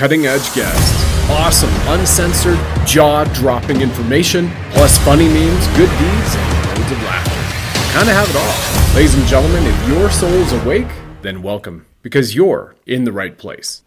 cutting edge guests, awesome, uncensored, jaw dropping information, plus funny memes, good deeds, and loads of laughter. Kind of have it all. Ladies and gentlemen, if your soul's awake, then welcome, because you're in the right place.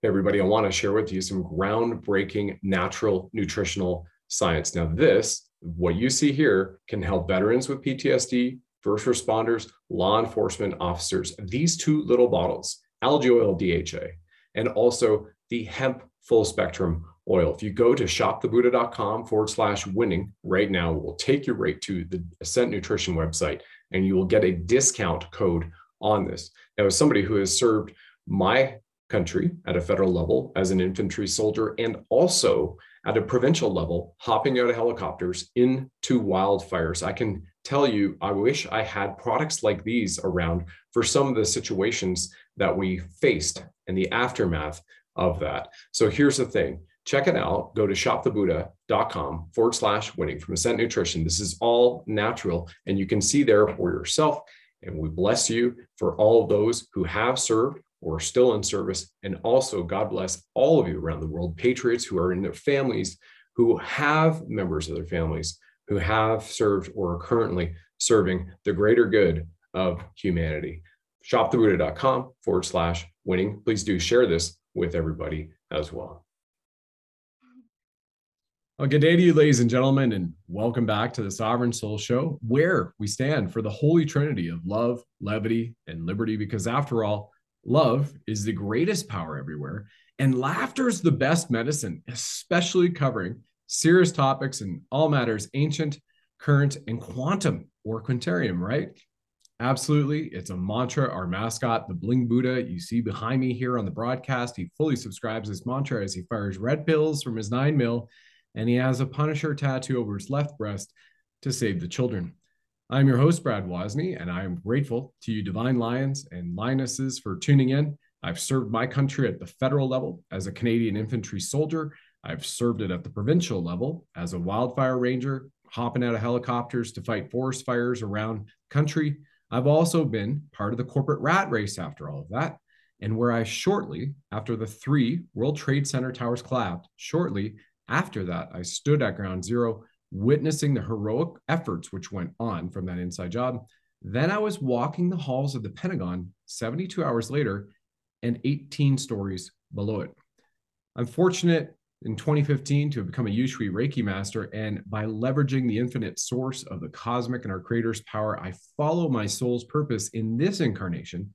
Hey everybody, I want to share with you some groundbreaking natural nutritional science. Now, this, what you see here, can help veterans with PTSD, first responders, law enforcement officers. These two little bottles, algae oil DHA, and also the hemp full spectrum oil. If you go to shopthebuddha.com forward slash winning right now, we'll take you right to the Ascent Nutrition website and you will get a discount code on this. Now, as somebody who has served my country at a federal level as an infantry soldier and also at a provincial level, hopping out of helicopters into wildfires. I can tell you, I wish I had products like these around for some of the situations that we faced and the aftermath of that. So here's the thing check it out. Go to shopthebuddha.com forward slash winning from Ascent Nutrition. This is all natural, and you can see there for yourself. And we bless you for all those who have served or still in service. And also, God bless all of you around the world, patriots who are in their families, who have members of their families who have served or are currently serving the greater good of humanity. Shopthebuddha.com forward slash winning. Please do share this with everybody as well. Well, good day to you, ladies and gentlemen, and welcome back to the Sovereign Soul Show, where we stand for the holy trinity of love, levity, and liberty. Because after all, love is the greatest power everywhere, and laughter is the best medicine, especially covering serious topics in all matters ancient, current, and quantum or quintarium, right? Absolutely. It's a mantra. Our mascot, the Bling Buddha, you see behind me here on the broadcast, he fully subscribes this mantra as he fires red pills from his nine mil, and he has a Punisher tattoo over his left breast to save the children. I'm your host, Brad Wozny, and I am grateful to you, Divine Lions and Lionesses, for tuning in. I've served my country at the federal level as a Canadian infantry soldier. I've served it at the provincial level as a wildfire ranger, hopping out of helicopters to fight forest fires around country. I've also been part of the corporate rat race after all of that, and where I shortly after the three World Trade Center towers collapsed, shortly after that, I stood at ground zero, witnessing the heroic efforts which went on from that inside job. Then I was walking the halls of the Pentagon 72 hours later and 18 stories below it. I'm fortunate in 2015 to become a Ushui Reiki master. And by leveraging the infinite source of the cosmic and our creator's power, I follow my soul's purpose in this incarnation,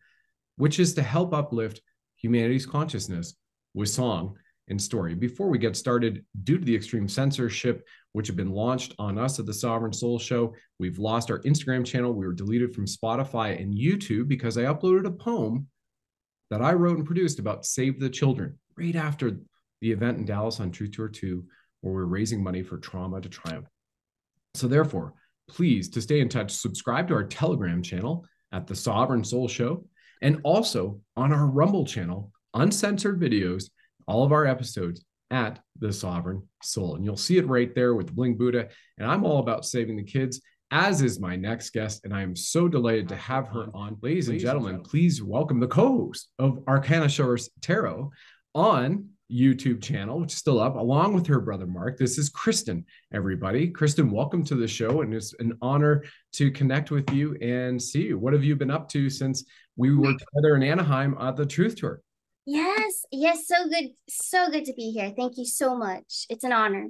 which is to help uplift humanity's consciousness with song and story. Before we get started, due to the extreme censorship which have been launched on us at the Sovereign Soul Show, we've lost our Instagram channel. We were deleted from Spotify and YouTube because I uploaded a poem that I wrote and produced about Save the Children right after the event in Dallas on Truth Tour 2, where we're raising money for Trauma to Triumph. So, therefore, please to stay in touch, subscribe to our Telegram channel at the Sovereign Soul Show, and also on our Rumble channel, uncensored videos, all of our episodes at the Sovereign Soul. And you'll see it right there with the Bling Buddha. And I'm all about saving the kids, as is my next guest. And I am so delighted to have her on. Ladies and gentlemen, please welcome the co host of Arcana Shores Tarot on YouTube channel, which is still up, along with her brother Mark. This is Kristen, everybody. Kristen, welcome to the show, and it's an honor to connect with you and see you. What have you been up to since we were together in Anaheim at the Truth Tour? Yes, yes, so good, so good to be here. Thank you so much. It's an honor.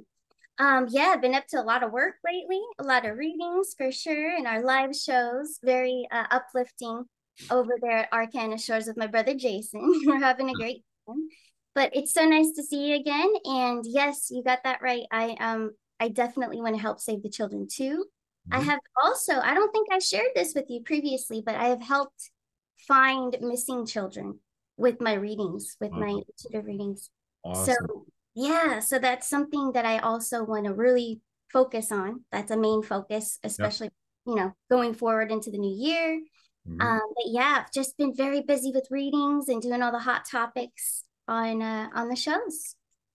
Um, yeah, I've been up to a lot of work lately, a lot of readings for sure, and our live shows, very uh, uplifting over there at Arcana Shores with my brother Jason. We're having a great time but it's so nice to see you again. And yes, you got that right. I um I definitely want to help save the children too. Mm-hmm. I have also, I don't think I shared this with you previously, but I have helped find missing children with my readings, with my intuitive readings. Awesome. So yeah, so that's something that I also want to really focus on. That's a main focus, especially yep. you know going forward into the new year. Mm-hmm. Um, but yeah, I've just been very busy with readings and doing all the hot topics on uh, on the shows.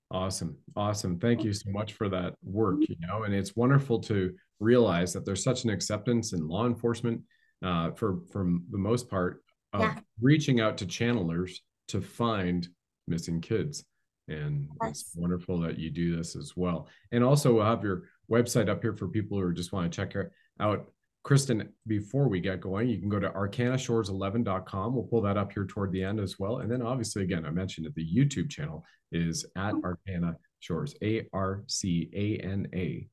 Awesome. Awesome. Thank you so much for that work, you know, and it's wonderful to realize that there's such an acceptance in law enforcement uh, for from the most part of yeah. reaching out to channelers to find missing kids. And Yes. it's wonderful that you do this as well. And also, we'll have your website up here for people who just want to check out. Kristen, before we get going, you can go to arcanashores11.com. We'll pull that up here toward the end as well. And then, obviously, again, I mentioned that the YouTube channel is at Arcana Shores, A R C A N A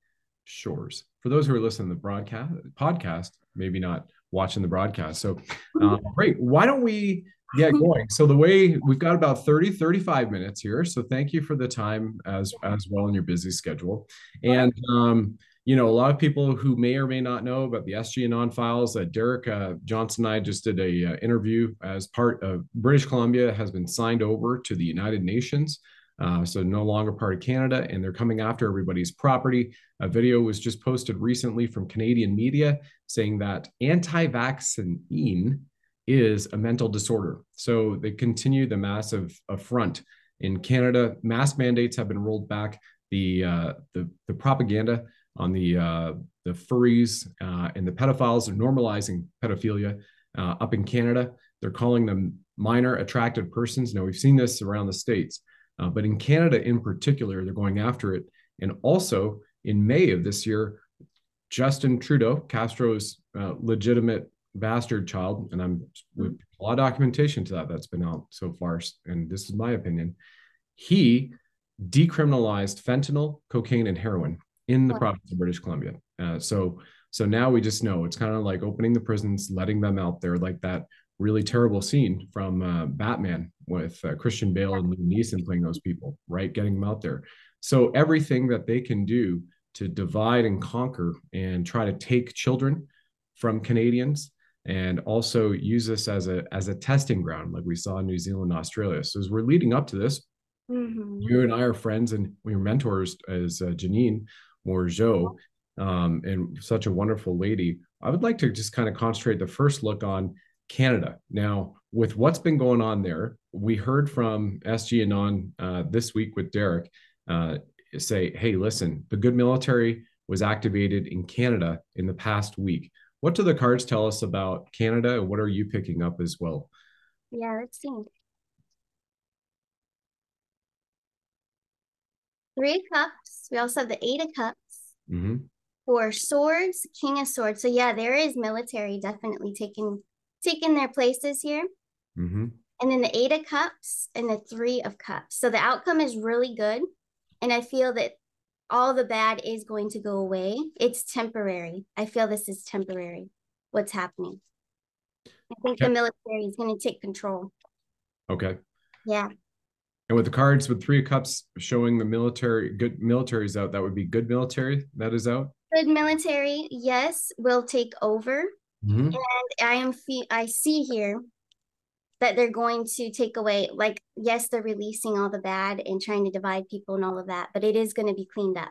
Shores. For those who are listening to the broadcast podcast, maybe not watching the broadcast. So, uh, great. Why don't we get going? So, the way we've got about 30, 35 minutes here. So, thank you for the time as as well in your busy schedule. And um, you know, a lot of people who may or may not know about the SG Anon files. Uh, Derek uh, Johnson and I just did a uh, interview as part of British Columbia has been signed over to the United Nations. Uh, so no longer part of Canada, and they're coming after everybody's property. A video was just posted recently from Canadian media saying that anti-vaccine is a mental disorder. So they continue the massive affront in Canada. Mask mandates have been rolled back. The uh, the, the propaganda on the uh, the furries uh, and the pedophiles are normalizing pedophilia uh, up in Canada. They're calling them minor attracted persons. Now we've seen this around the states, uh, but in Canada in particular, they're going after it. And also in May of this year, Justin Trudeau, Castro's uh, legitimate bastard child, and I'm with a lot of documentation to that that's been out so far, and this is my opinion. He decriminalized fentanyl, cocaine, and heroin in the Wow. province of British Columbia. Uh, so so now we just know it's kind of like opening the prisons, letting them out there, like that really terrible scene from uh, Batman with uh, Christian Bale and Liam Neeson playing those people, right? Getting them out there. So everything that they can do to divide and conquer and try to take children from Canadians and also use this as a as a testing ground, like we saw in New Zealand and Australia. So as we're leading up to this, Mhm. you and I are friends and we were mentors as uh, Janine Morigeau, um, and such a wonderful lady. I would like to just kind of concentrate the first look on Canada. Now, with what's been going on there, we heard from SG Anon uh, this week with Derek uh, say, hey, listen, the good military was activated in Canada in the past week. What do the cards tell us about Canada and what are you picking up as well? Yeah, let's see. Three of Cups. We also have the Eight of Cups. hmm For Swords, King of Swords. So yeah, there is military definitely taking taking their places here. hmm And then the Eight of Cups and the Three of Cups. So the outcome is really good. And I feel that all the bad is going to go away. It's temporary. I feel this is temporary, what's happening. I think the military is going to take control. Okay. Yeah. And with the cards with three of cups showing the military, good military's out, that would be good military that is out. Good military, yes, will take over. Mhm. I am fe- I see here that they're going to take away like yes they're releasing all the bad and trying to divide people and all of that but it is going to be cleaned up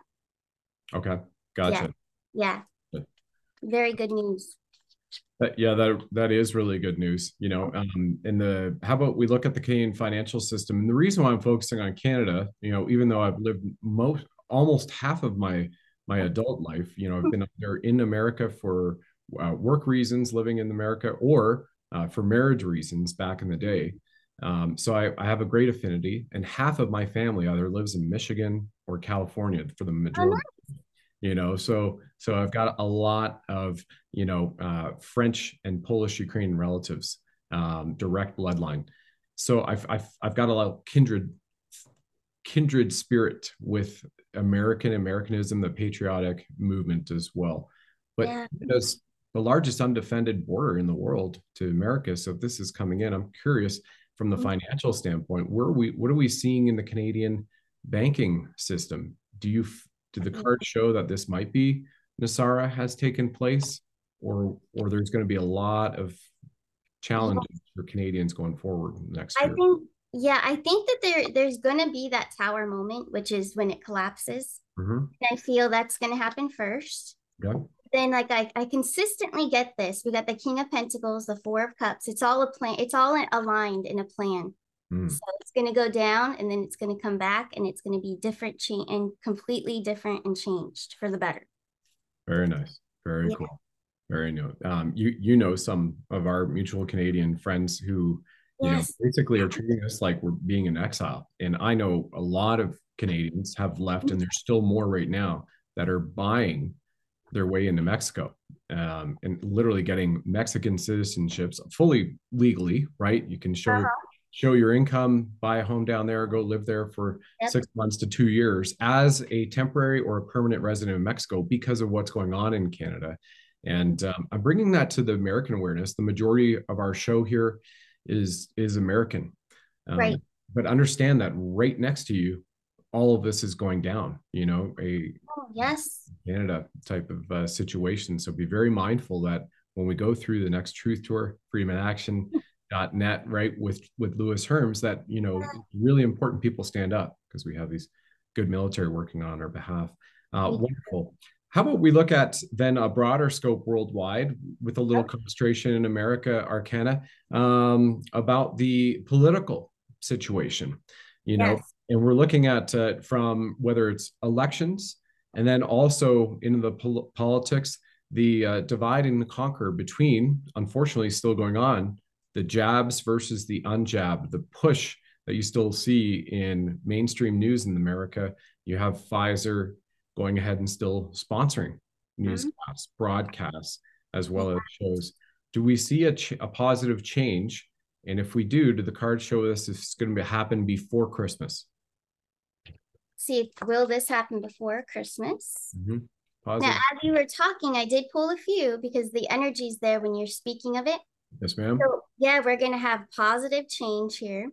Okay. Gotcha. yeah Good. very good news yeah, that that is really good news. You know, um, and the how about we look at the Canadian financial system? And the reason why I'm focusing on Canada, you know, even though I've lived most almost half of my my adult life, you know, I've been there in America for uh, work reasons, living in America, or uh, for marriage reasons back in the day. Um, so I, I have a great affinity, and half of my family either lives in Michigan or California for the majority. You know, so so I've got a lot of you know uh, French and Polish Ukrainian relatives, um, direct bloodline. So I've, I've I've got a lot of kindred kindred spirit with American Americanism, the patriotic movement as well. But Yeah. the largest undefended border in the world to America, so if this is coming in, I'm curious from the Mhm. financial standpoint, where are we what are we seeing in the Canadian banking system? Do you do the Mhm. cards show that this might be NESARA has taken place, or or there's going to be a lot of challenges for Canadians going forward next i year? think yeah i think that there there's going to be that tower moment which is when it collapses Mhm. i feel that's going to happen first Yeah. then like I, I consistently get this we got the king of pentacles the four of cups it's all a plan it's all aligned in a plan Mm. So it's going to go down and then it's going to come back and it's going to be different cha- and completely different and changed for the better. Very nice. Very Yeah. cool. Very new. Um, you you know some of our mutual Canadian friends who you yes. know, basically are treating us like we're being in exile. And I know a lot of Canadians have left, and there's still more right now that are buying their way into Mexico um, and literally getting Mexican citizenships fully legally, right? You can show uh-huh. Show your income, buy a home down there, go live there for yep. six months to two years as a temporary or a permanent resident of Mexico because of what's going on in Canada. And um, I'm bringing that to the American awareness. The majority of our show here is is American, um, right? But understand that right next to you, all of this is going down. You know, a oh, yes Canada type of uh, situation. So be very mindful that when we go through the next Truth Tour, Freedom in Action. Net right with with Lewis Herms that you know really important people stand up because we have these good military working on our behalf. Uh, wonderful. How about we look at then a broader scope worldwide with a little concentration in America Arcana um, about the political situation, you know, yes. and we're looking at uh, from whether it's elections and then also in the pol- politics, the uh, divide and conquer between, unfortunately, still going on, the jabs versus the unjabbed, the push that you still see in mainstream news in America. You have Pfizer going ahead and still sponsoring newscasts, mm-hmm. broadcasts, as well as shows. Do we see a, ch- a positive change? And if we do, do the cards show us it's going to happen before Christmas? See, will this happen before Christmas? Mm-hmm. Now, as you were talking, I did pull a few because the energy's there when you're speaking of it. Yes, ma'am. So, yeah, we're going to have positive change here.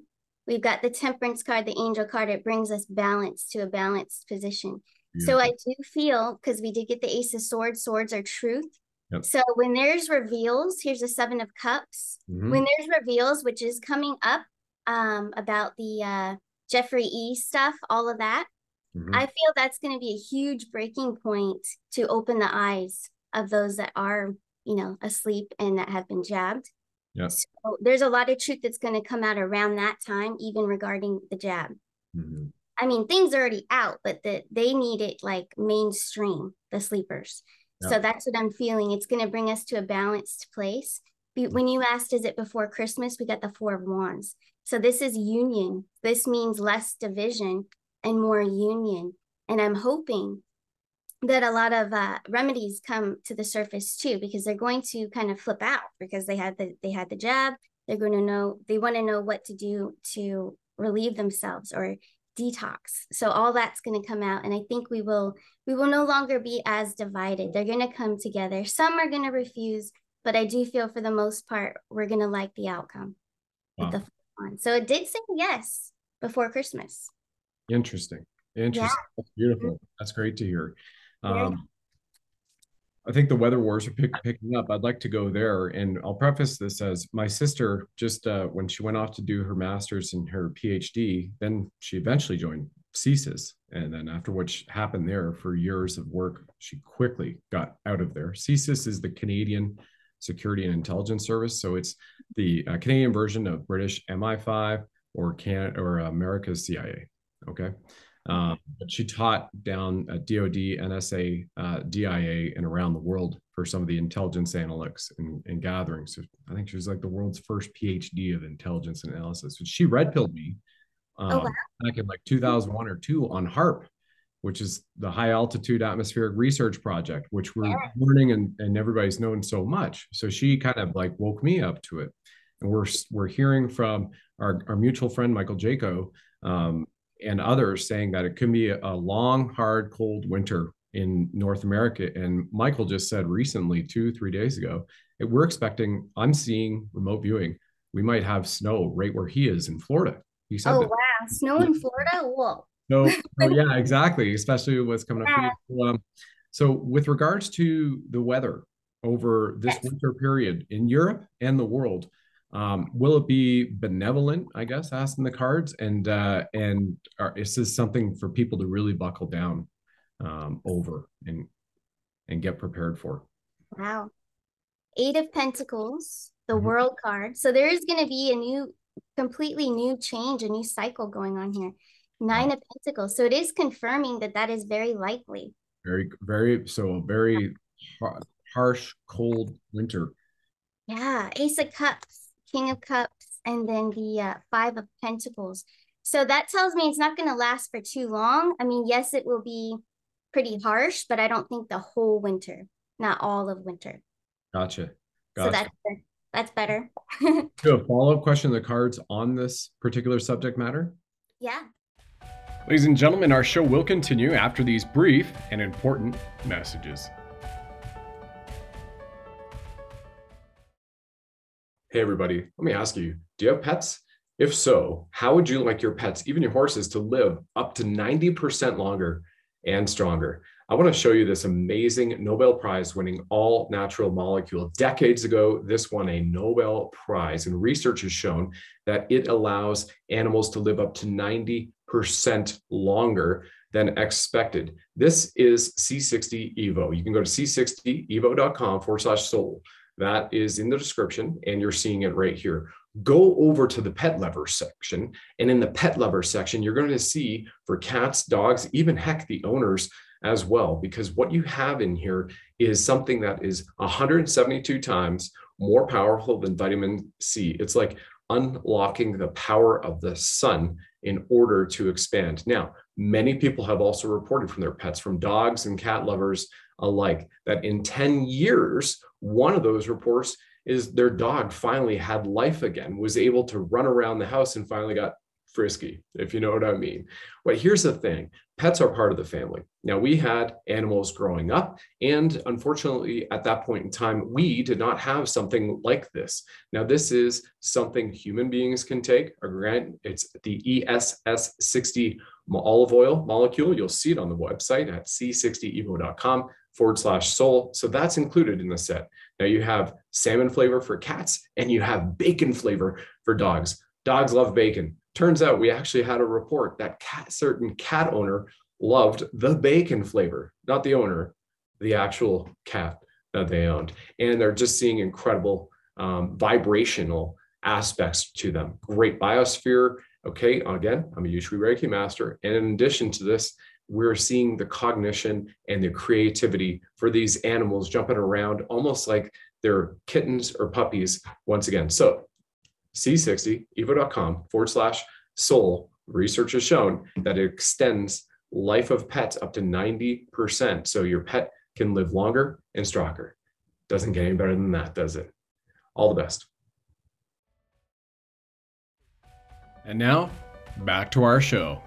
We've got the temperance card, the angel card. It brings us balance to a balanced position. So I do feel because we did get the Ace of Swords, swords are truth. Yep. So when there's reveals, here's a Seven of Cups. Mm-hmm. When there's reveals, which is coming up um, about the uh, Jeffrey E stuff, all of that, mm-hmm. I feel that's going to be a huge breaking point to open the eyes of those that are, you know, asleep and that have been jabbed. Yes. So there's a lot of truth that's going to come out around that time, even regarding the jab. Mm-hmm. I mean, things are already out, but that they need it like mainstream, the sleepers. So that's what I'm feeling. It's going to bring us to a balanced place. When you asked, is it before Christmas? We got the Four of Wands. So this is union. This means less division and more union. And I'm hoping that a lot of uh, remedies come to the surface too, because they're going to kind of flip out because they had the they had the jab. They're going to know they want to know what to do to relieve themselves or detox. So all that's going to come out and i think we will we will no longer be as divided. They're going to come together. Some are going to refuse but i do feel for the most part we're going to like the outcome wow. with the so it did say yes before christmas. Interesting. Interesting. Yeah. that's beautiful. That's great to hear um, I think the weather wars are pick, picking up. I'd like to go there, and I'll preface this as my sister just uh, when she went off to do her master's and her PhD, then she eventually joined CSIS, and then after what happened there for years of work, she quickly got out of there. CSIS is the Canadian Security and Intelligence Service, so it's the uh, Canadian version of British MI5 or can or America's CIA. Okay. Um, but she taught down at DoD, NSA, uh, DIA, and around the world for some of the intelligence analytics and, and gathering. So I think she was like the world's first PhD of intelligence analysis. So she red pilled me um, oh, wow. back in like 2001 or two on HAARP, which is the High Altitude Atmospheric Research Project, which we're yeah. learning and, and everybody's known so much. So she kind of like woke me up to it. And we're, we're hearing from our, our mutual friend, Michael Jaco, um, and others saying that it can be a long, hard, cold winter in North America. And Michael just said recently, two, three days ago, we're expecting, I'm seeing remote viewing, we might have snow right where he is in Florida. He said, Oh, that. wow. Snow in Florida? Whoa. No, yeah, exactly. Especially what's coming up. Yeah. Um, so, with regards to the weather over this yes. winter period in Europe and the world, um, will it be benevolent? I guess asking the cards, and uh, and are, is this something for people to really buckle down um, over and and get prepared for? Wow, Eight of Pentacles, the mm-hmm. World card. So there is going to be a new, completely new change, a new cycle going on here. Nine wow. of Pentacles. So it is confirming that that is very likely. Very, very. So a very harsh, cold winter. Yeah, Ace of Cups King of Cups and then the uh, Five of Pentacles. So that tells me it's not going to last for too long. I mean, yes, it will be pretty harsh, but I don't think the whole winter, not all of winter. Gotcha. gotcha. So that's that's better. Do a follow up question the cards on this particular subject matter? Yeah. Ladies and gentlemen, our show will continue after these brief and important messages. Hey, everybody, let me ask you do you have pets? If so, how would you like your pets, even your horses, to live up to 90% longer and stronger? I want to show you this amazing Nobel Prize winning all natural molecule. Decades ago, this won a Nobel Prize, and research has shown that it allows animals to live up to 90% longer than expected. This is C60 Evo. You can go to c60evo.com forward slash soul. That is in the description, and you're seeing it right here. Go over to the pet lover section, and in the pet lover section, you're going to see for cats, dogs, even heck, the owners as well, because what you have in here is something that is 172 times more powerful than vitamin C. It's like unlocking the power of the sun in order to expand. Now, many people have also reported from their pets, from dogs and cat lovers alike, that in 10 years, one of those reports is their dog finally had life again, was able to run around the house and finally got frisky, if you know what I mean. But here's the thing pets are part of the family. Now, we had animals growing up, and unfortunately, at that point in time, we did not have something like this. Now, this is something human beings can take. A grant. It's the ESS60 olive oil molecule. You'll see it on the website at c60evo.com forward slash soul. So that's included in the set. Now, you have salmon flavor for cats, and you have bacon flavor for dogs. Dogs love bacon. Turns out we actually had a report that cat, certain cat owner loved the bacon flavor, not the owner, the actual cat that they owned. And they're just seeing incredible um, vibrational aspects to them. Great biosphere. Okay, again, I'm a Ushui Reiki master. And in addition to this, we're seeing the cognition and the creativity for these animals jumping around almost like they're kittens or puppies once again. So C60, evo.com forward slash soul, research has shown that it extends life of pets up to 90%. So your pet can live longer and stronger. Doesn't get any better than that, does it? All the best. And now, back to our show.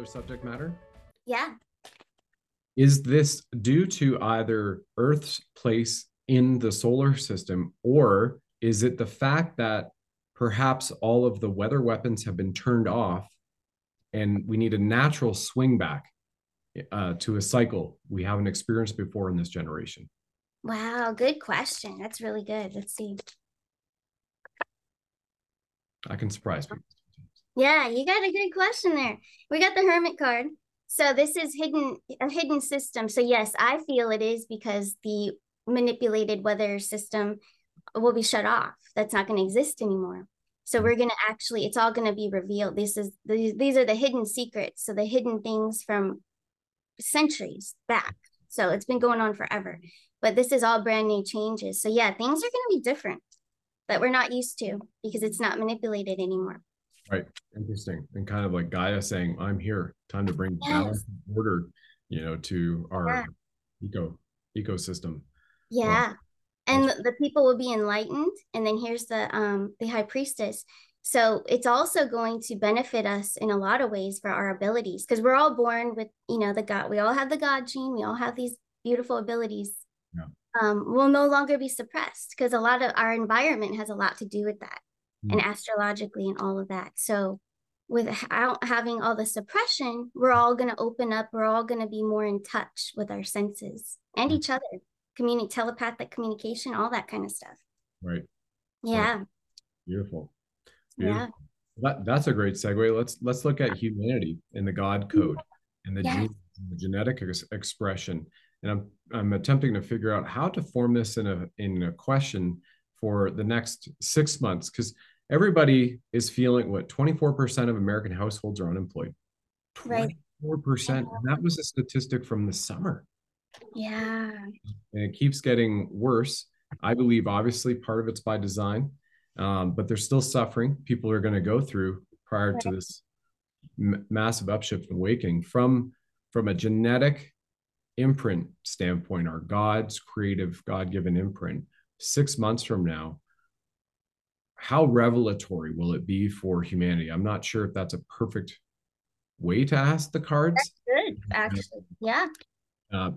Particular subject matter? Yeah. Is this due to either Earth's place in the solar system? Or is it the fact that perhaps all of the weather weapons have been turned off and we need a natural swing back uh, to a cycle we haven't experienced before in this generation? Wow, good question. That's really good. Let's see. I can surprise people. Yeah, you got a good question there. We got the hermit card. So this is hidden a hidden system. So yes, I feel it is because the manipulated weather system will be shut off. That's not going to exist anymore. So we're going to actually, it's all going to be revealed. This is these, these are the hidden secrets. So the hidden things from centuries back. So it's been going on forever. But this is all brand new changes. So yeah, things are going to be different that we're not used to because it's not manipulated anymore. Right. Interesting. And kind of like Gaia saying, I'm here. Time to bring yes. balance order, you know, to our yeah. eco ecosystem. Yeah. and the people will be enlightened. And then here's the um the high priestess. So it's also going to benefit us in a lot of ways for our abilities because we're all born with, you know, the God. We all have the God gene. We all have these beautiful abilities. Yeah. Um, will no longer be suppressed because a lot of our environment has a lot to do with that mm. and astrologically and all of that. So without having all the suppression, we're all going to open up. We're all going to be more in touch with our senses and mm. each other community telepathic communication all that kind of stuff right yeah right. beautiful. beautiful. yeah that, that's a great segue let's let's look at humanity in the god code and the, yes. the genetic ex- expression and i'm i'm attempting to figure out how to form this in a in a question for the next six months because everybody is feeling what 24% of american households are unemployed 24% right. and that was a statistic from the summer yeah. And it keeps getting worse. I believe obviously part of it's by design, um, but there's still suffering people are going to go through prior right. to this m- massive upshift and awakening from from a genetic imprint standpoint, our God's creative, God given imprint. Six months from now, how revelatory will it be for humanity? I'm not sure if that's a perfect way to ask the cards. That's good, actually. Yeah. Uh,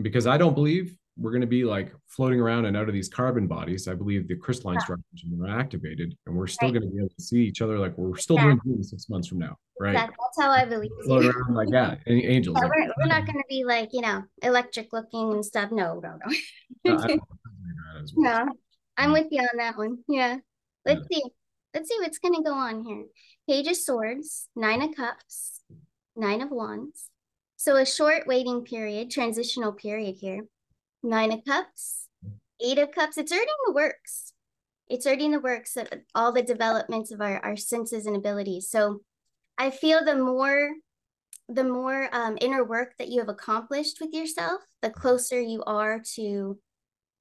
because I don't believe we're going to be like floating around and out of these carbon bodies. I believe the crystalline yeah. structures are activated, and we're still right. going to be able to see each other like we're still yeah. doing six months from now, right? That, that's how I believe. Float around like that, angels. Yeah, we're, we're, not going to be like you know electric looking and stuff. No, no, no. no, no, I'm with you on that one. Yeah. Let's see. Let's see what's going to go on here. Page of Swords, Nine of Cups, Nine of Wands. So a short waiting period, transitional period here. Nine of Cups, Eight of Cups. It's already in the works. It's already in the works of all the developments of our, our senses and abilities. So I feel the more the more um, inner work that you have accomplished with yourself, the closer you are to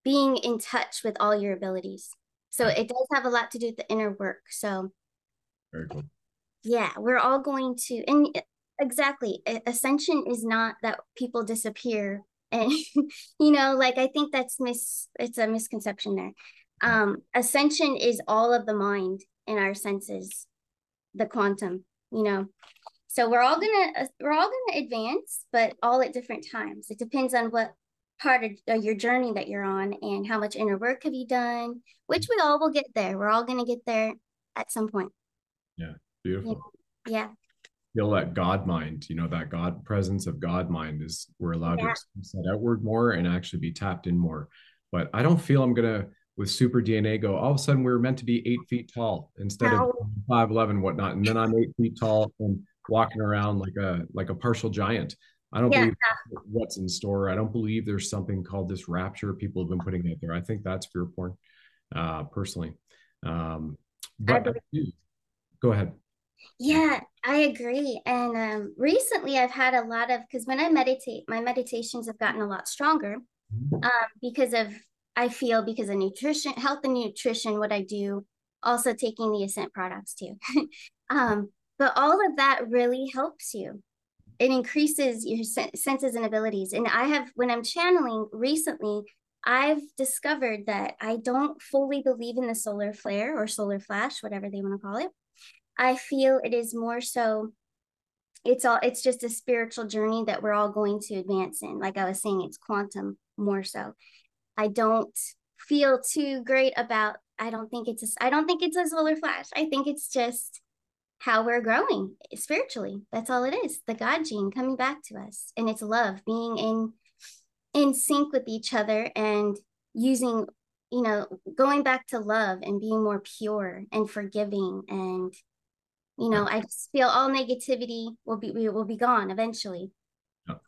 being in touch with all your abilities. So it does have a lot to do with the inner work. So very cool. Yeah, we're all going to and exactly ascension is not that people disappear and you know like i think that's mis it's a misconception there um ascension is all of the mind in our senses the quantum you know so we're all gonna uh, we're all gonna advance but all at different times it depends on what part of your journey that you're on and how much inner work have you done which we all will get there. We're all going to get there at some point. Yeah beautiful. Yeah. Feel that god mind you know that god presence of god mind is we're allowed yeah. to set outward more and actually be tapped in more. But i don't feel i'm going to with super dna go all of a sudden we are meant to be eight feet tall instead of five eleven whatnot and then i'm eight feet tall and walking around like a like a partial giant I don't yeah. believe what's in store. I don't believe there's something called this rapture people have been putting out there. I think that's fear porn, uh, personally. Um, but go ahead. Yeah, I agree. And um, recently I've had a lot of, because when I meditate, my meditations have gotten a lot stronger mm-hmm. um, because of, I feel because of nutrition, health and nutrition, what I do, also taking the Ascent products too. um, but all of that really helps you it increases your senses and abilities. And I have, when I'm channeling recently, I've discovered that I don't fully believe in the solar flare or solar flash, whatever they want to call it. I feel it is more so it's all it's just a spiritual journey that we're all going to advance in. Like I was saying, it's quantum more so. I don't feel too great about I don't think it's a I don't think it's a solar flash. I think it's just how we're growing spiritually. That's all it is. The God gene coming back to us. And it's love, being in in sync with each other and using, you know, going back to love and being more pure and forgiving and you know, I just feel all negativity will be will be gone eventually.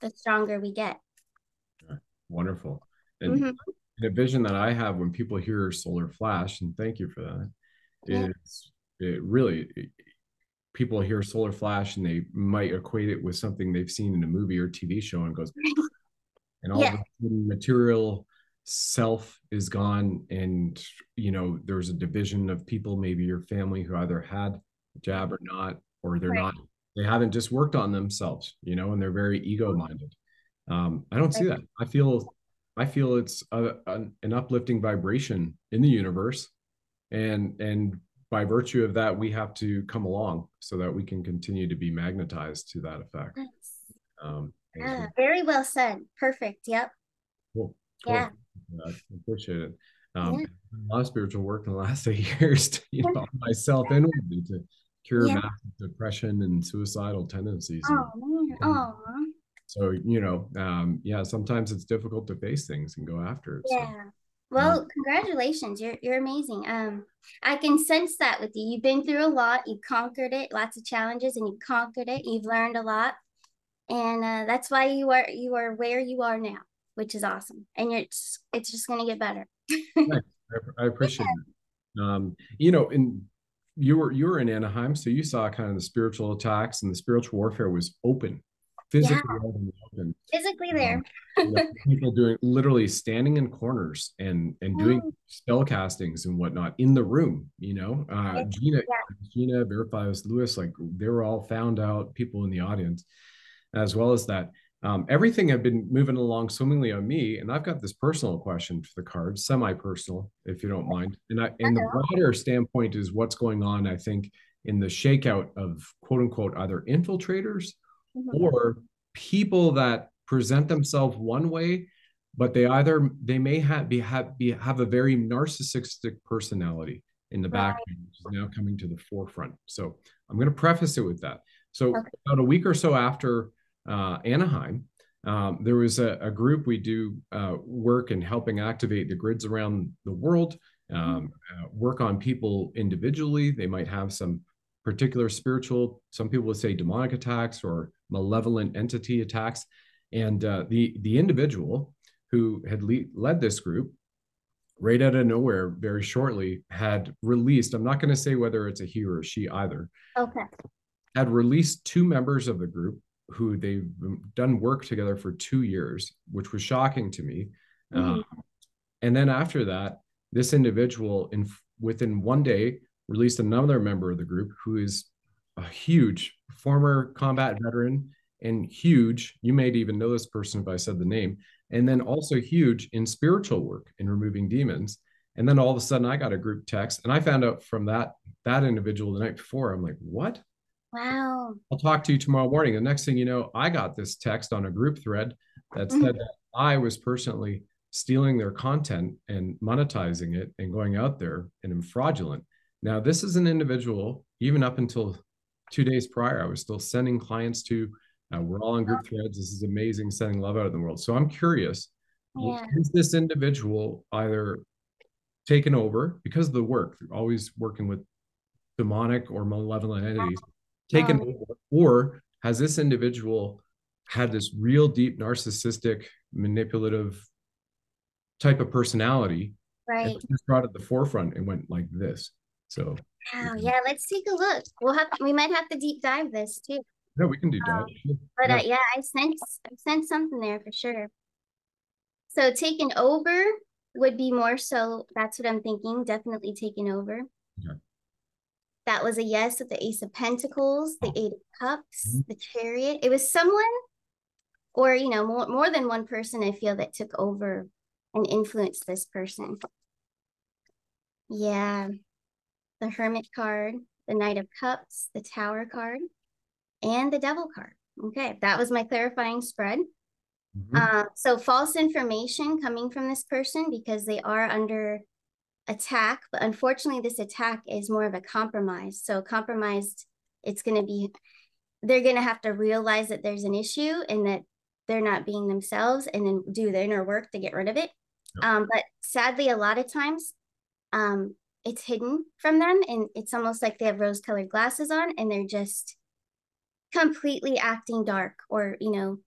The stronger we get. Wonderful. And mm-hmm. vision that I have when people hear solar flash, and thank you for that, yeah. is it really people hear solar flash and they might equate it with something they've seen in a movie or TV show and goes, and all yeah. the material self is gone. And, you know, there's a division of people, maybe your family who either had a jab or not, or they're right. not, they haven't just worked on themselves, you know, and they're very ego minded. Um, I don't see that. I feel, I feel it's a, a, an uplifting vibration in the universe and and by virtue of that, we have to come along so that we can continue to be magnetized to that effect. Um, yeah, very well said. Perfect. Yep. Cool. cool. Yeah. I appreciate it. Um, yeah. A lot of spiritual work in the last eight years to you know myself inwardly to cure yeah. massive depression and suicidal tendencies. Oh, man. Oh. So you know, um, yeah, sometimes it's difficult to face things and go after it. Yeah. So. Well, congratulations. You're you're amazing. Um I can sense that with you. You've been through a lot, you've conquered it, lots of challenges and you've conquered it. You've learned a lot. And uh, that's why you are you are where you are now, which is awesome. And you're it's, it's just going to get better. I, appreciate yeah. it. Um you know, in you were you were in Anaheim, so you saw kind of the spiritual attacks and the spiritual warfare was open physically yeah. out in the open. Physically there. Um, people doing literally standing in corners and and doing oh. spell castings and whatnot in the room. You know, uh, Gina, yeah. Gina, Verifios, Lewis, like they were all found out people in the audience, as well as that. Um, everything had been moving along swimmingly on me, and I've got this personal question for the cards, semi-personal, if you don't mind. And I, and the broader standpoint is what's going on. I think in the shakeout of quote unquote either infiltrators mm-hmm. or people that present themselves one way but they either they may have be have be have a very narcissistic personality in the right. back which is now coming to the forefront so i'm going to preface it with that so okay. about a week or so after uh, anaheim um, there was a, a, group we do uh, work in helping activate the grids around the world mm-hmm. um, uh, work on people individually they might have some particular spiritual, some people would say demonic attacks or malevolent entity attacks. And uh, the, the individual who had le- led this group, right out of nowhere, very shortly, had released, I'm not going to say whether it's a he or a she either. Okay. Had released two members of the group who they've done work together for two years, which was shocking to me. Mm-hmm. Uh, and then after that, this individual, in within one day, released another member of the group who is a huge former combat veteran and huge. You may even know this person if I said the name, and then also huge in spiritual work in removing demons. And then all of a sudden, I got a group text, and I found out from that that individual the night before. I'm like, what? Wow. I'll talk to you tomorrow morning. The next thing you know, I got this text on a group thread that mm-hmm. said that I was personally stealing their content and monetizing it and going out there and am fraudulent. Now, this is an individual, even up until two days prior, I was still sending clients to. Uh, we're all on group threads. This is amazing, sending love out in the world. So I'm curious yeah. is this individual either taken over because of the work, always working with demonic or malevolent entities, taken um, over, or has this individual had this real deep narcissistic, manipulative type of personality? Right. Just brought at the forefront and went like this. So wow, yeah, let's take a look. We'll have we might have to deep dive this too. Yeah, we can deep dive. Um, but yeah. Uh, yeah, I sense I sense something there for sure. So taking over would be more so. That's what I'm thinking. Definitely taking over. Yeah. That was a yes with the Ace of Pentacles, the oh. Eight of Cups, mm-hmm. the Chariot. It was someone, or you know, more more than one person. I feel that took over and influenced this person. Yeah the Hermit card, the Knight of Cups, the Tower card, and the Devil card. Okay, that was my clarifying spread. Mm-hmm. Uh, so false information coming from this person because they are under attack, but unfortunately, this attack is more of a compromise. So compromised, it's going to be, they're going to have to realize that there's an issue and that they're not being themselves and then do the inner work to get rid of it. Um, but sadly, a lot of times, um, it's hidden from them and it's almost like they have rose colored glasses on and they're just completely acting dark or you know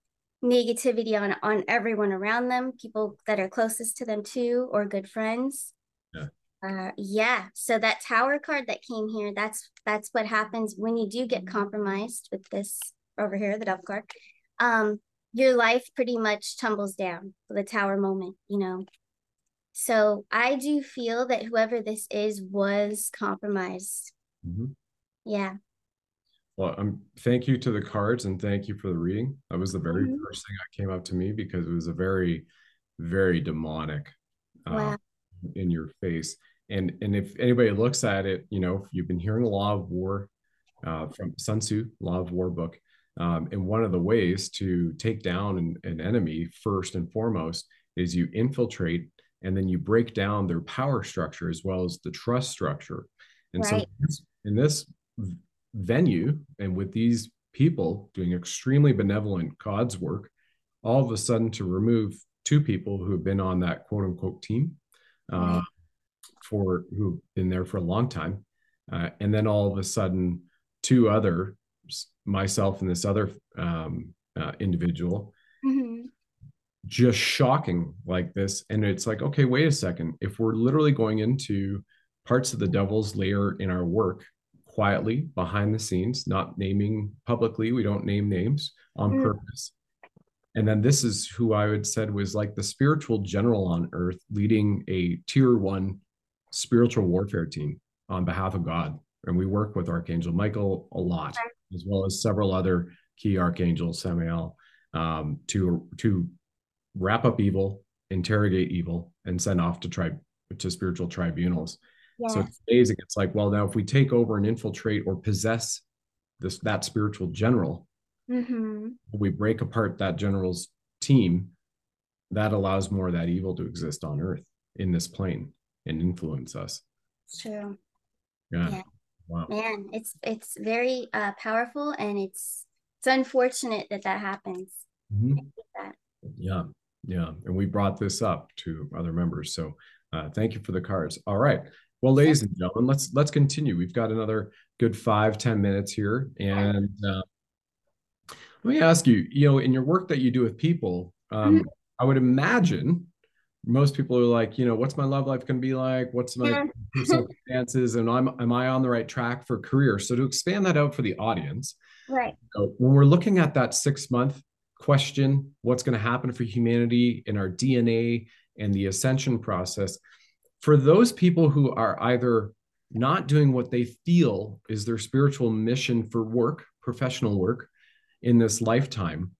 negativity on on everyone around them people that are closest to them too or good friends. Yeah. Uh yeah so that tower card that came here that's that's what happens when you do get compromised with this over here the devil card. Um your life pretty much tumbles down the tower moment you know so I do feel that whoever this is was compromised. Mm-hmm. Yeah. Well, um, thank you to the cards and thank you for the reading. That was the very mm-hmm. first thing that came up to me because it was a very, very demonic uh, wow. in your face. And and if anybody looks at it, you know, you've been hearing Law of War uh, from Sun Tzu, Law of War book. Um, and one of the ways to take down an, an enemy first and foremost is you infiltrate and then you break down their power structure as well as the trust structure. And right. so in this venue and with these people doing extremely benevolent god's work all of a sudden to remove two people who have been on that quote unquote team uh, for who've been there for a long time uh, and then all of a sudden two other myself and this other um, uh, individual mm-hmm just shocking like this. And it's like, okay, wait a second. If we're literally going into parts of the devil's layer in our work quietly behind the scenes, not naming publicly. We don't name names on mm. purpose. And then this is who I would said was like the spiritual general on earth leading a tier one spiritual warfare team on behalf of God. And we work with Archangel Michael a lot, as well as several other key archangels, Samuel, um, to to wrap up evil, interrogate evil, and send off to tribe to spiritual tribunals. Yes. So it's amazing. It's like, well, now if we take over and infiltrate or possess this that spiritual general, mm-hmm. we break apart that general's team, that allows more of that evil to exist on earth in this plane and influence us. True. Yeah. yeah. Wow. Man, it's it's very uh, powerful, and it's it's unfortunate that that happens. Mm-hmm. That. Yeah, yeah, and we brought this up to other members, so uh, thank you for the cards. All right, well, ladies and gentlemen, let's let's continue. We've got another good five ten minutes here, and uh, let me ask you. You know, in your work that you do with people, um, mm-hmm. I would imagine most people are like, you know, what's my love life going to be like? What's my circumstances? And I'm, am I on the right track for career? So to expand that out for the audience, right? So when we're looking at that six month question, what's going to happen for humanity in our DNA and the ascension process, for those people who are either not doing what they feel is their spiritual mission for work, professional work in this lifetime,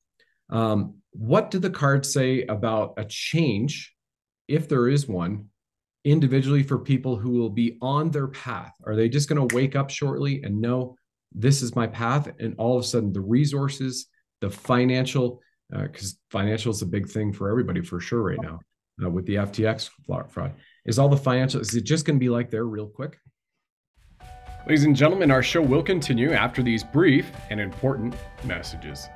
um, what do the cards say about a change if there is one, individually for people who will be on their path? Are they just going to wake up shortly and know this is my path? And all of a sudden, the resources, the financial, because uh, financial is a big thing for everybody for sure right now uh, with the FTX fraud. Is all the financial, is it just going to be like there real quick? Ladies and gentlemen, our show will continue after these brief and important messages.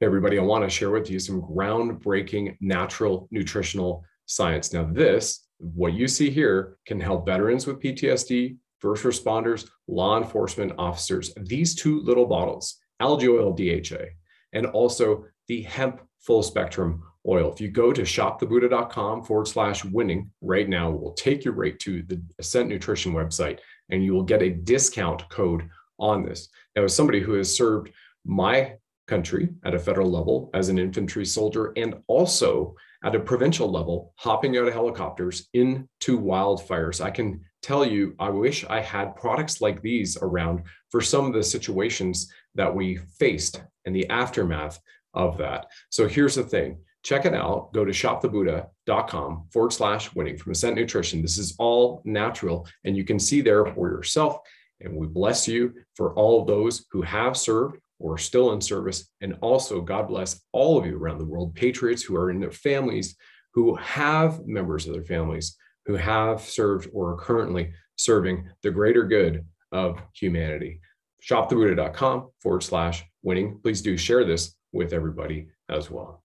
everybody, I want to share with you some groundbreaking natural nutritional science. Now, this, what you see here, can help veterans with PTSD, first responders, law enforcement officers. These two little bottles, algae oil DHA, and also the hemp full spectrum oil. If you go to shopthebuddha.com forward slash winning right now, we'll take you right to the Ascent Nutrition website and you will get a discount code on this. Now, as somebody who has served my country at a federal level as an infantry soldier and also at a provincial level, hopping out of helicopters into wildfires. I can tell you, I wish I had products like these around for some of the situations that we faced and the aftermath of that. So here's the thing check it out. Go to shopthebuddha.com forward slash winning from Ascent Nutrition. This is all natural, and you can see there for yourself. And we bless you for all those who have served or are still in service. And also, God bless all of you around the world, patriots who are in their families, who have members of their families who have served or are currently serving the greater good of humanity. Shopthebuddha.com forward slash winning. Please do share this with everybody as well.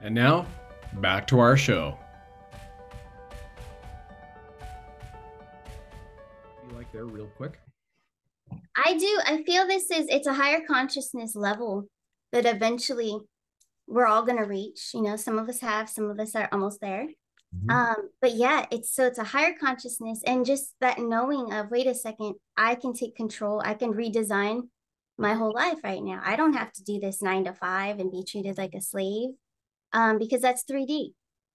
And now, back to our show. You like there real quick? I do. I feel this is it's a higher consciousness level that eventually we're all going to reach. You know, some of us have, some of us are almost there. Mm-hmm. Um, but yeah, it's so it's a higher consciousness and just that knowing of wait a second, I can take control. I can redesign my whole life right now. I don't have to do this nine to five and be treated like a slave um, because that's 3D.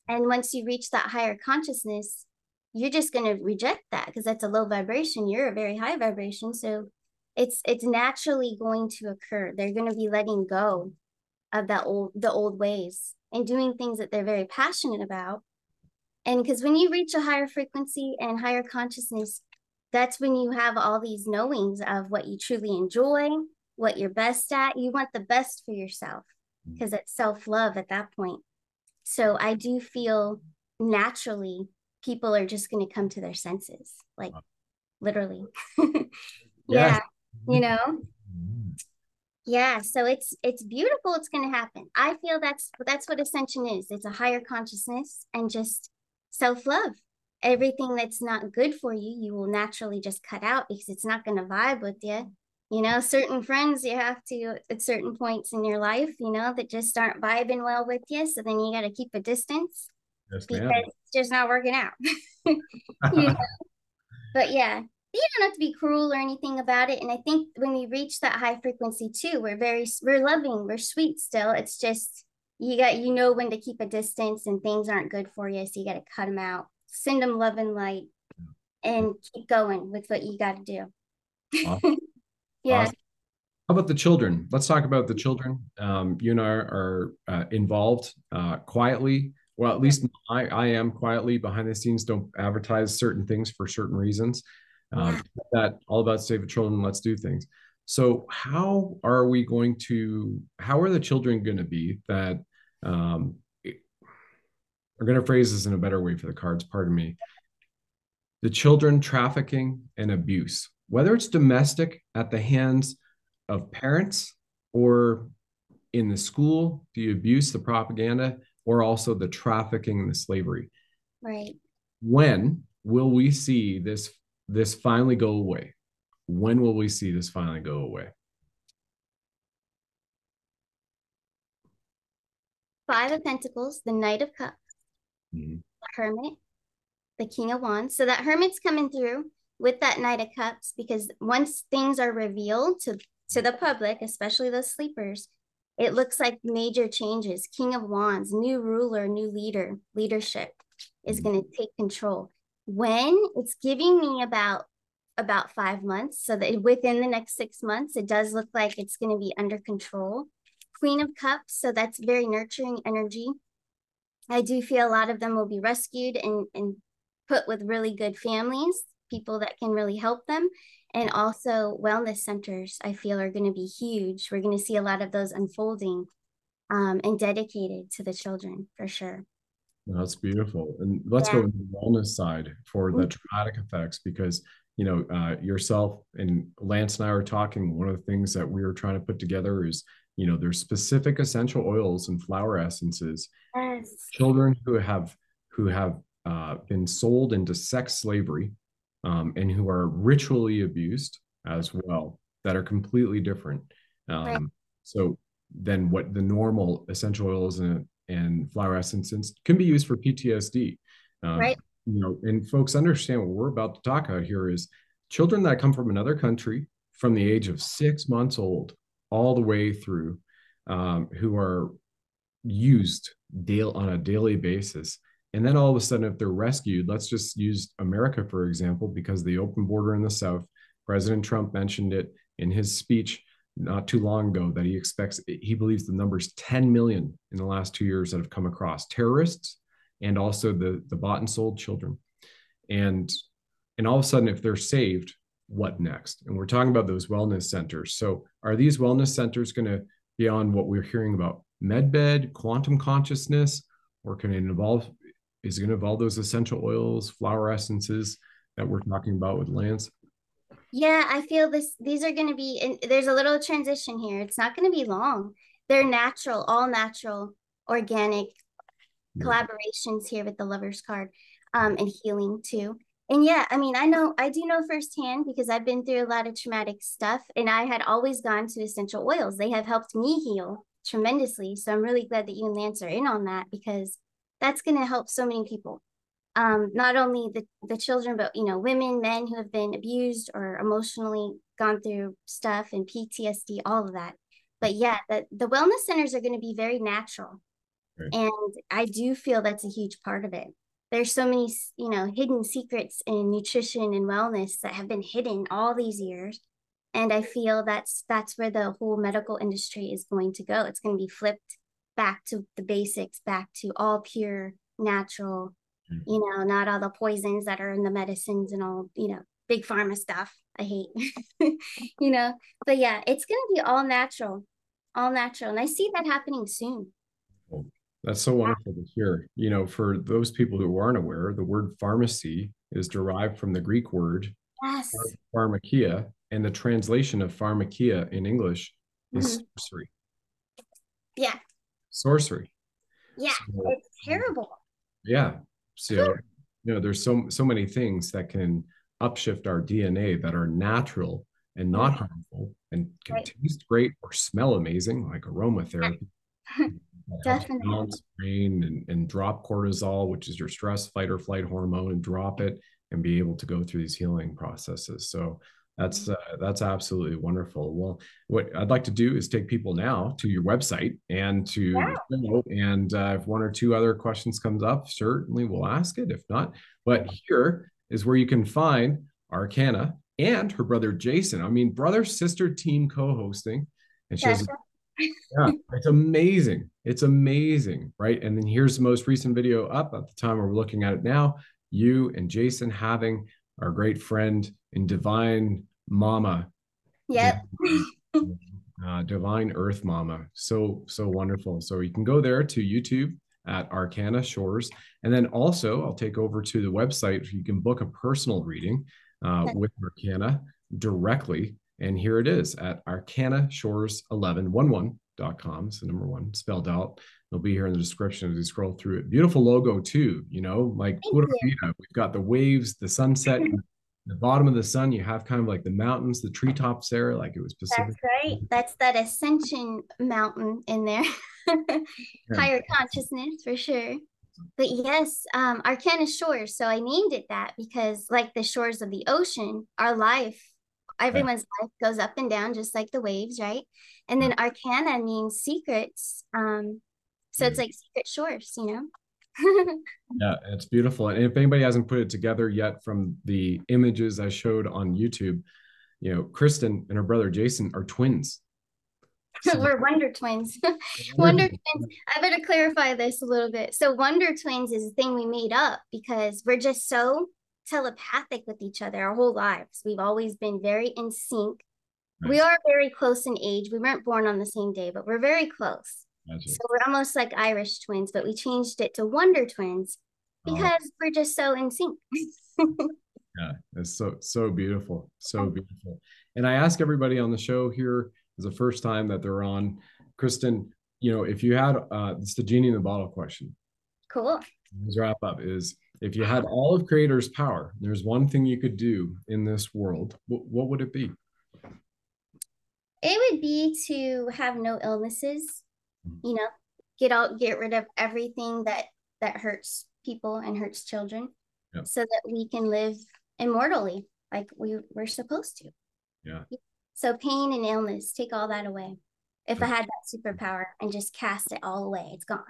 And once you reach that higher consciousness, you're just going to reject that because that's a low vibration. You're a very high vibration. So it's it's naturally going to occur they're going to be letting go of that old the old ways and doing things that they're very passionate about. And because when you reach a higher frequency and higher consciousness that's when you have all these knowings of what you truly enjoy what you're best at. You want the best for yourself because mm. it's self-love at that point. So i do feel naturally people are just going to come to their senses like literally. Yeah. You know? mm-hmm. Yeah so it's it's beautiful it's going to happen. I feel that's that's what ascension is. It's a higher consciousness and just self-love. Everything that's not good for you you will naturally just cut out because it's not going to vibe with you you know certain friends you have to at certain points in your life you know that just aren't vibing well with you so then you got to keep a distance yes, because it's just not working out. you know? But yeah, you don't have to be cruel or anything about it. And I think when we reach that high frequency too, we're very we're loving, we're sweet still. It's just you got you know when to keep a distance and things aren't good for you, so you got to cut them out. Send them love and light, and keep going with what you got to do. Awesome. yeah. Awesome. How about the children? Let's talk about the children. Um, you and I are uh, involved uh, quietly. Well, at least I, I am quietly behind the scenes. Don't advertise certain things for certain reasons. Um, that all about save the children. Let's do things. So, how are we going to? How are the children going to be that? Um, we're going to phrase this in a better way for the cards. Pardon me. The children trafficking and abuse, whether it's domestic at the hands of parents or in the school, the abuse, the propaganda, or also the trafficking and the slavery. Right. When will we see this this finally go away? When will we see this finally go away? Five of Pentacles, the Knight of Cups, mm-hmm. Hermit, the King of Wands. So that Hermit's coming through with that Knight of Cups because once things are revealed to to the public, especially those sleepers, it looks like major changes. King of Wands, new ruler, new leader, leadership is mm-hmm. going to take control. When it's giving me about about five months, so that within the next six months, it does look like it's going to be under control. Queen of Cups, so that's very nurturing energy. I do feel a lot of them will be rescued and, and put with really good families, people that can really help them and also wellness centers i feel are going to be huge we're going to see a lot of those unfolding um, and dedicated to the children for sure that's beautiful and let's yeah. go to the wellness side for the traumatic effects because you know uh, yourself and lance and i are talking one of the things that we are trying to put together is you know there's specific essential oils and flower essences yes. children who have who have uh, been sold into sex slavery um, and who are ritually abused as well that are completely different. Um, right. So then what the normal essential oils and, and flower essences can be used for PTSD. Um, right. You know, and folks understand what we're about to talk about here is children that come from another country from the age of six months old all the way through um, who are used daily on a daily basis and then all of a sudden, if they're rescued, let's just use America, for example, because the open border in the South, President Trump mentioned it in his speech not too long ago that he expects, he believes the number's 10 million in the last two years that have come across terrorists and also the, the bought and sold children. And, and all of a sudden, if they're saved, what next? And we're talking about those wellness centers. So are these wellness centers going to be on what we're hearing about medbed, quantum consciousness, or can it involve is it going to involve those essential oils, flower essences that we're talking about with Lance? Yeah, I feel this. These are going to be. And there's a little transition here. It's not going to be long. They're natural, all natural, organic collaborations here with the Lovers card, um, and healing too. And yeah, I mean, I know, I do know firsthand because I've been through a lot of traumatic stuff, and I had always gone to essential oils. They have helped me heal tremendously. So I'm really glad that you and Lance are in on that because that's going to help so many people um, not only the, the children but you know women men who have been abused or emotionally gone through stuff and ptsd all of that but yeah the, the wellness centers are going to be very natural right. and i do feel that's a huge part of it there's so many you know hidden secrets in nutrition and wellness that have been hidden all these years and i feel that's that's where the whole medical industry is going to go it's going to be flipped back to the basics, back to all pure, natural. You know, not all the poisons that are in the medicines and all, you know, big pharma stuff. I hate, you know, but yeah, it's going to be all natural, all natural. And I see that happening soon. That's so wonderful to hear. You know, for those people who aren't aware, the word pharmacy is derived from the Greek word yes. pharmakia, and the translation of pharmakia in English is mm-hmm. sorcery. Yeah sorcery. Yeah, so, it's terrible. Yeah. So sure. you know, there's so so many things that can upshift our DNA that are natural and not mm-hmm. harmful and can right. taste great or smell amazing, like aromatherapy. Definitely. Brain and, and drop cortisol, which is your stress fight or flight hormone, and drop it and be able to go through these healing processes. So that's uh, that's absolutely wonderful. Well, what I'd like to do is take people now to your website and to yeah. and uh, if one or two other questions comes up, certainly we'll ask it. If not, but here is where you can find Arcana and her brother Jason. I mean, brother sister team co-hosting, and she's yeah, it's amazing. It's amazing, right? And then here's the most recent video up at the time we're looking at it now. You and Jason having our great friend in Divine Mama. Yep. uh, Divine Earth Mama. So, so wonderful. So you can go there to YouTube at Arcana Shores. And then also, I'll take over to the website. You can book a personal reading uh, with Arcana directly. And here it is at Arcana Shores 1111.com. So, number one spelled out. It'll be here in the description as you scroll through it. Beautiful logo, too. You know, like Pura Vida. We've got the waves, the sunset, the bottom of the sun, you have kind of like the mountains, the treetops there, like it was Pacific. That's right. That's that ascension mountain in there. Higher consciousness for sure. But yes, um, Arcana Shores. So I named it that because, like the shores of the ocean, our life, everyone's life goes up and down just like the waves, right? And then Arcana means secrets. Um, so it's like secret shores, you know? yeah, it's beautiful. And if anybody hasn't put it together yet from the images I showed on YouTube, you know, Kristen and her brother Jason are twins. So, We're Wonder Twins. Wonder Twins. I better clarify this a little bit. So, Wonder Twins is a thing we made up because we're just so telepathic with each other our whole lives. We've always been very in sync. Nice. We are very close in age. We weren't born on the same day, but we're very close. Gotcha. So we're almost like Irish twins, but we changed it to Wonder Twins oh. because oh. we're just so in sync. yeah, it's so so beautiful, so beautiful. And I ask everybody on the show here is the first time that they're on. Kristen, you know, if you had uh it's the genie in the bottle question. Cool. Let's wrap up is if you had all of creator's power, there's one thing you could do in this world, what, what would it be? It would be to have no illnesses you know get out get rid of everything that that hurts people and hurts children yep. so that we can live immortally like we we're supposed to. Yeah. So pain and illness take all that away. If i had that superpower and just cast it all away it's gone.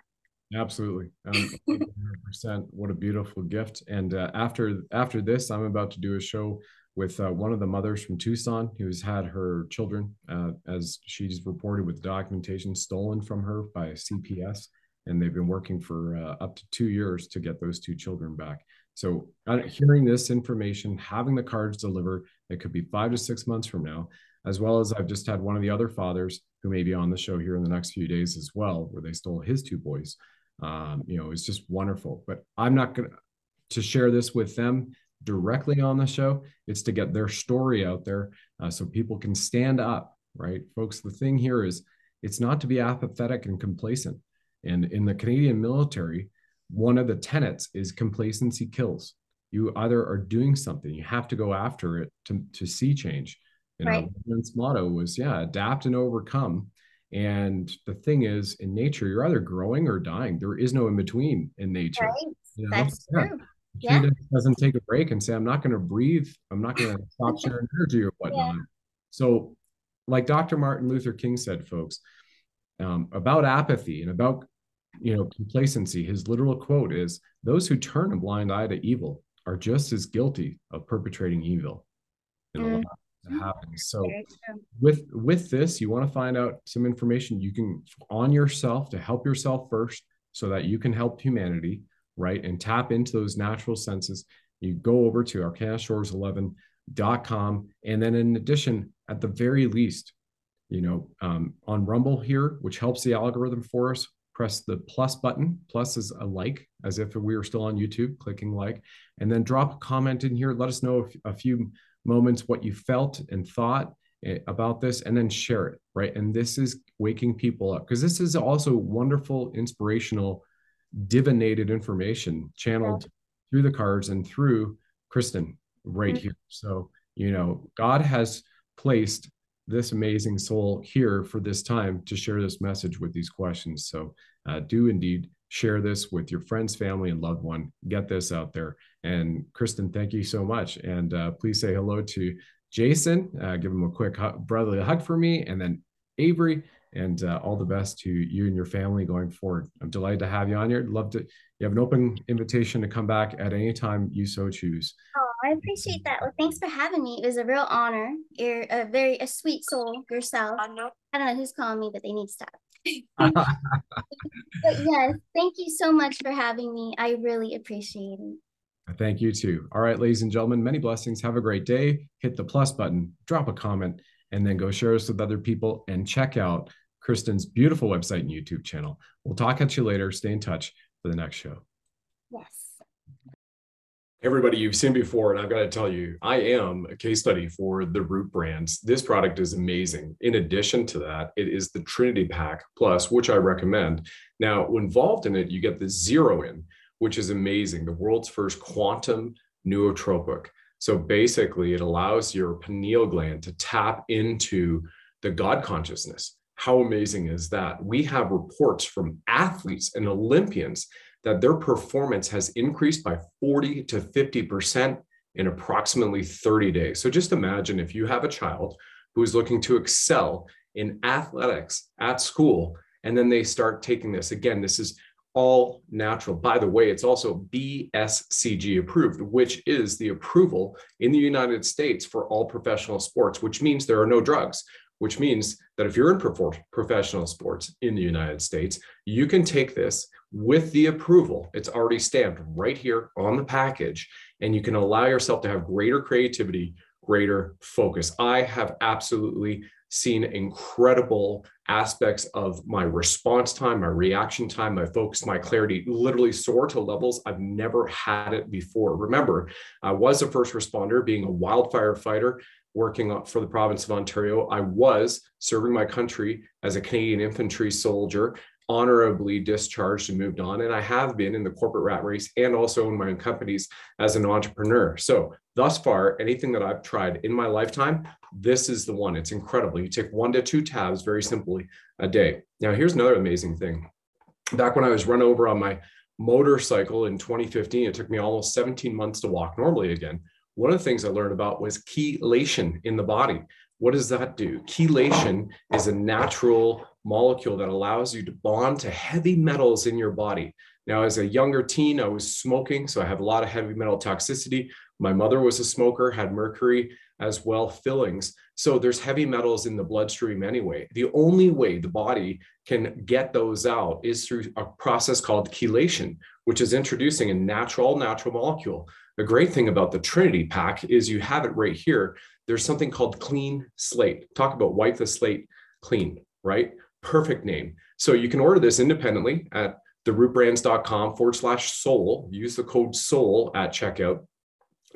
Absolutely. Um, 100% what a beautiful gift. And uh, after after this i'm about to do a show with uh, one of the mothers from Tucson who's had her children, uh, as she's reported with documentation stolen from her by CPS. And they've been working for uh, up to two years to get those two children back. So, uh, hearing this information, having the cards delivered, it could be five to six months from now, as well as I've just had one of the other fathers who may be on the show here in the next few days as well, where they stole his two boys. Um, you know, it's just wonderful. But I'm not going to share this with them directly on the show. It's to get their story out there uh, so people can stand up, right? Folks, the thing here is it's not to be apathetic and complacent. And in the Canadian military, one of the tenets is complacency kills. You either are doing something, you have to go after it to, to see change. Know, right. motto was, yeah, adapt and overcome. And the thing is, in nature, you're either growing or dying. There is no in between in nature. Right. You know? That's yeah. true yeah. doesn't take a break and say, I'm not going to breathe. I'm not going to stop sharing energy or whatnot. Yeah. So, like Dr. Martin Luther King said, folks, um, about apathy and about you know complacency, his literal quote is, "Those who turn a blind eye to evil are just as guilty of perpetrating evil." In mm. that happens. So, with with this, you want to find out some information you can on yourself to help yourself first, so that you can help humanity right? And tap into those natural senses. You go over to arcanashores11.com. And then in addition, at the very least, you know, um, on Rumble here, which helps the algorithm for us, press the plus button. Plus is a like, as if we were still on YouTube, clicking like, and then drop a comment in here. Let us know a few moments what you felt and thought eh, about this, and then share it, right? And this is waking people up because this is also wonderful, inspirational divinated information channeled yeah. through the cards and through Kristen right mm-hmm. here. So, you know, God has placed this amazing soul here for this time to share this message with these questions. So uh, do indeed share this with your friends, family, and loved one. Get this out there. And Kristen, thank you so much. And uh, please say hello to Jason. Uh, give him a quick hug, brotherly hug for me, and then Avery. And uh, all the best to you and your family going forward. I'm delighted to have you on here. Love to. You have an open invitation to come back at any time you so choose. Oh, I appreciate that. Well, thanks for having me. It was a real honor. You're a very a sweet soul yourself. I know. I don't know who's calling me, but they need to stop. but yes, thank you so much for having me. I really appreciate it. Thank you too. All right, ladies and gentlemen, many blessings. Have a great day. Hit the plus button, drop a comment, and then go share us with other people and check out Kristen's beautiful website and YouTube channel. We'll talk at you later. Stay in touch for the next show. Yes. Everybody you've seen before, and I've got to tell you, I am a case study for the Root brands. This product is amazing. In addition to that, it is the Trinity Pack Plus, which I recommend. Now, involved in it, you get the Zero In, which is amazing, the world's first quantum nootropic. So basically, it allows your pineal gland to tap into the God consciousness. How amazing is that? We have reports from athletes and Olympians that their performance has increased by 40 to 50% in approximately 30 days. So just imagine if you have a child who is looking to excel in athletics at school, and then they start taking this. Again, this is all natural. By the way, it's also BSCG approved, which is the approval in the United States for all professional sports, which means there are no drugs, which means that if you're in professional sports in the United States, you can take this with the approval. It's already stamped right here on the package, and you can allow yourself to have greater creativity, greater focus. I have absolutely seen incredible aspects of my response time, my reaction time, my focus, my clarity literally soar to levels I've never had it before. Remember, I was a first responder, being a wildfire fighter, working for the province of Ontario. I was serving my country as a Canadian infantry soldier honorably discharged and moved on. And I have been in the corporate rat race and also in my own companies as an entrepreneur. So, thus far, anything that I've tried in my lifetime, this is the one. It's incredible. You take one to two tabs very simply a day. Now, here's another amazing thing. Back when I was run over on my motorcycle in 2015, it took me almost 17 months to walk normally again. One of the things I learned about was chelation in the body. What does that do? Chelation is a natural molecule that allows you to bond to heavy metals in your body. Now, as a younger teen, I was smoking, so I have a lot of heavy metal toxicity. My mother was a smoker, had mercury as well, fillings. So there's heavy metals in the bloodstream anyway. The only way the body can get those out is through a process called chelation, which is introducing a natural, natural molecule. The great thing about the Trinity pack is you have it right here. There's something called clean slate. Talk about wipe the slate clean, right? perfect name. So you can order this independently at therootbrands.com forward slash soul. Use the code soul at checkout.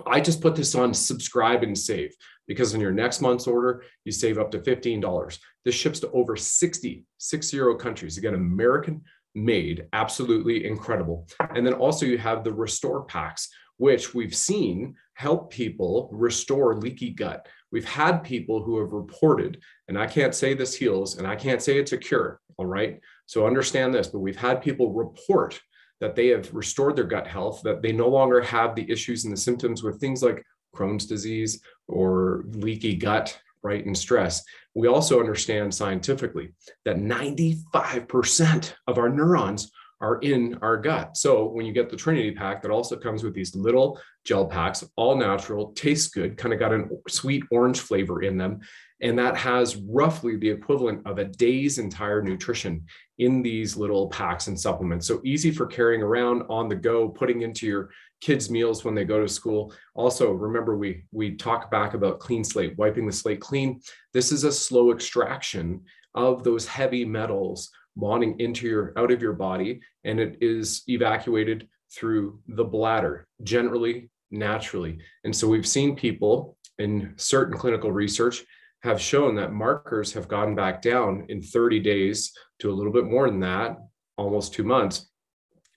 I just put this on subscribe and save because in your next month's order, you save up to $15. This ships to over 60, six zero countries. Again, American made, absolutely incredible. And then also you have the restore packs, which we've seen help people restore leaky gut. We've had people who have reported, and I can't say this heals, and I can't say it's a cure. All right. So understand this, but we've had people report that they have restored their gut health, that they no longer have the issues and the symptoms with things like Crohn's disease or leaky gut, right, and stress. We also understand scientifically that 95% of our neurons are in our gut. So when you get the Trinity pack, that also comes with these little gel packs, all natural, tastes good, kind of got a sweet orange flavor in them. And that has roughly the equivalent of a day's entire nutrition in these little packs and supplements. So easy for carrying around on the go, putting into your kids' meals when they go to school. Also, remember we we talk back about clean slate, wiping the slate clean. This is a slow extraction of those heavy metals bonding into your out of your body and it is evacuated through the bladder generally naturally. And so we've seen people in certain clinical research have shown that markers have gone back down in 30 days to a little bit more than that almost 2 months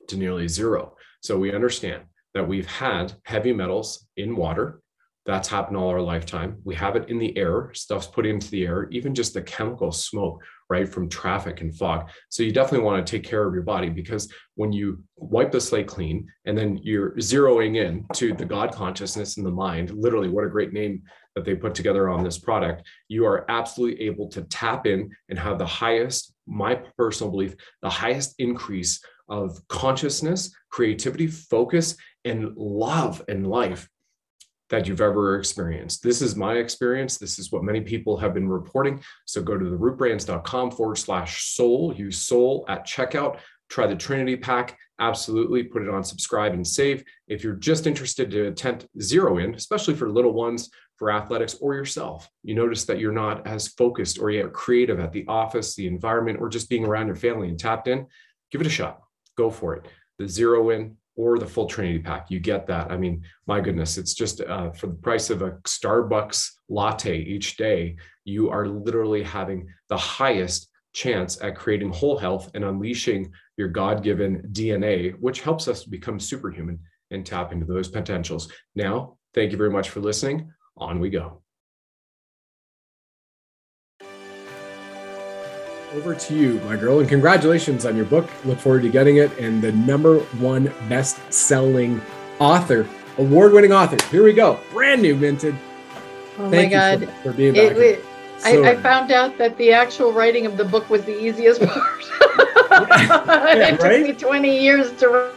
to nearly zero. So we understand that we've had heavy metals in water. That's happened all our lifetime. We have it in the air, stuff's put into the air, even just the chemical smoke, right, from traffic and fog. So you definitely want to take care of your body because when you wipe the slate clean and then you're zeroing in to the God consciousness in the mind, literally, what a great name that they put together on this product, you are absolutely able to tap in and have the highest, my personal belief, the highest increase of consciousness, creativity, focus, and love in life that you've ever experienced. This is my experience. This is what many people have been reporting. So go to therootbrands.com forward slash soul, use soul at checkout, try the Trinity pack. Absolutely put it on subscribe and save. If you're just interested to attempt zero in, especially for little ones, for athletics, or yourself, you notice that you're not as focused or yet creative at the office, the environment, or just being around your family and tapped in, give it a shot. Go for it. The zero in or the full Trinity pack. You get that. I mean, my goodness, it's just uh, for the price of a Starbucks latte each day, you are literally having the highest chance at creating whole health and unleashing your God given DNA, which helps us become superhuman and tap into those potentials. Now, thank you very much for listening. On we go. Over to you, my girl, and congratulations on your book. Look forward to getting it. And the number one best selling author, award winning author. Here we go. Brand new minted. Oh Thank my God. For, for being back. It, it, so, I, I, found out that the actual writing of the book was the easiest part. yeah, it right? took me 20 years to write.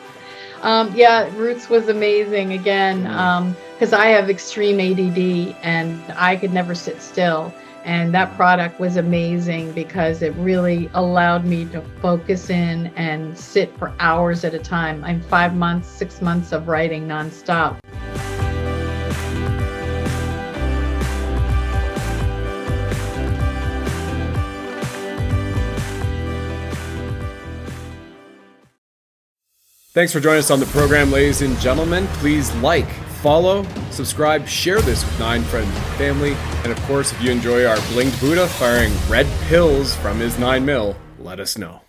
Um, yeah, Roots was amazing again because um, I have extreme ADD and I could never sit still. And that product was amazing because it really allowed me to focus in and sit for hours at a time. I'm five months, six months of writing nonstop. Thanks for joining us on the program, ladies and gentlemen. Please like, follow, subscribe, share this with nine friends and family. And of course, if you enjoy our blinged Buddha firing red pills from his nine mil, let us know.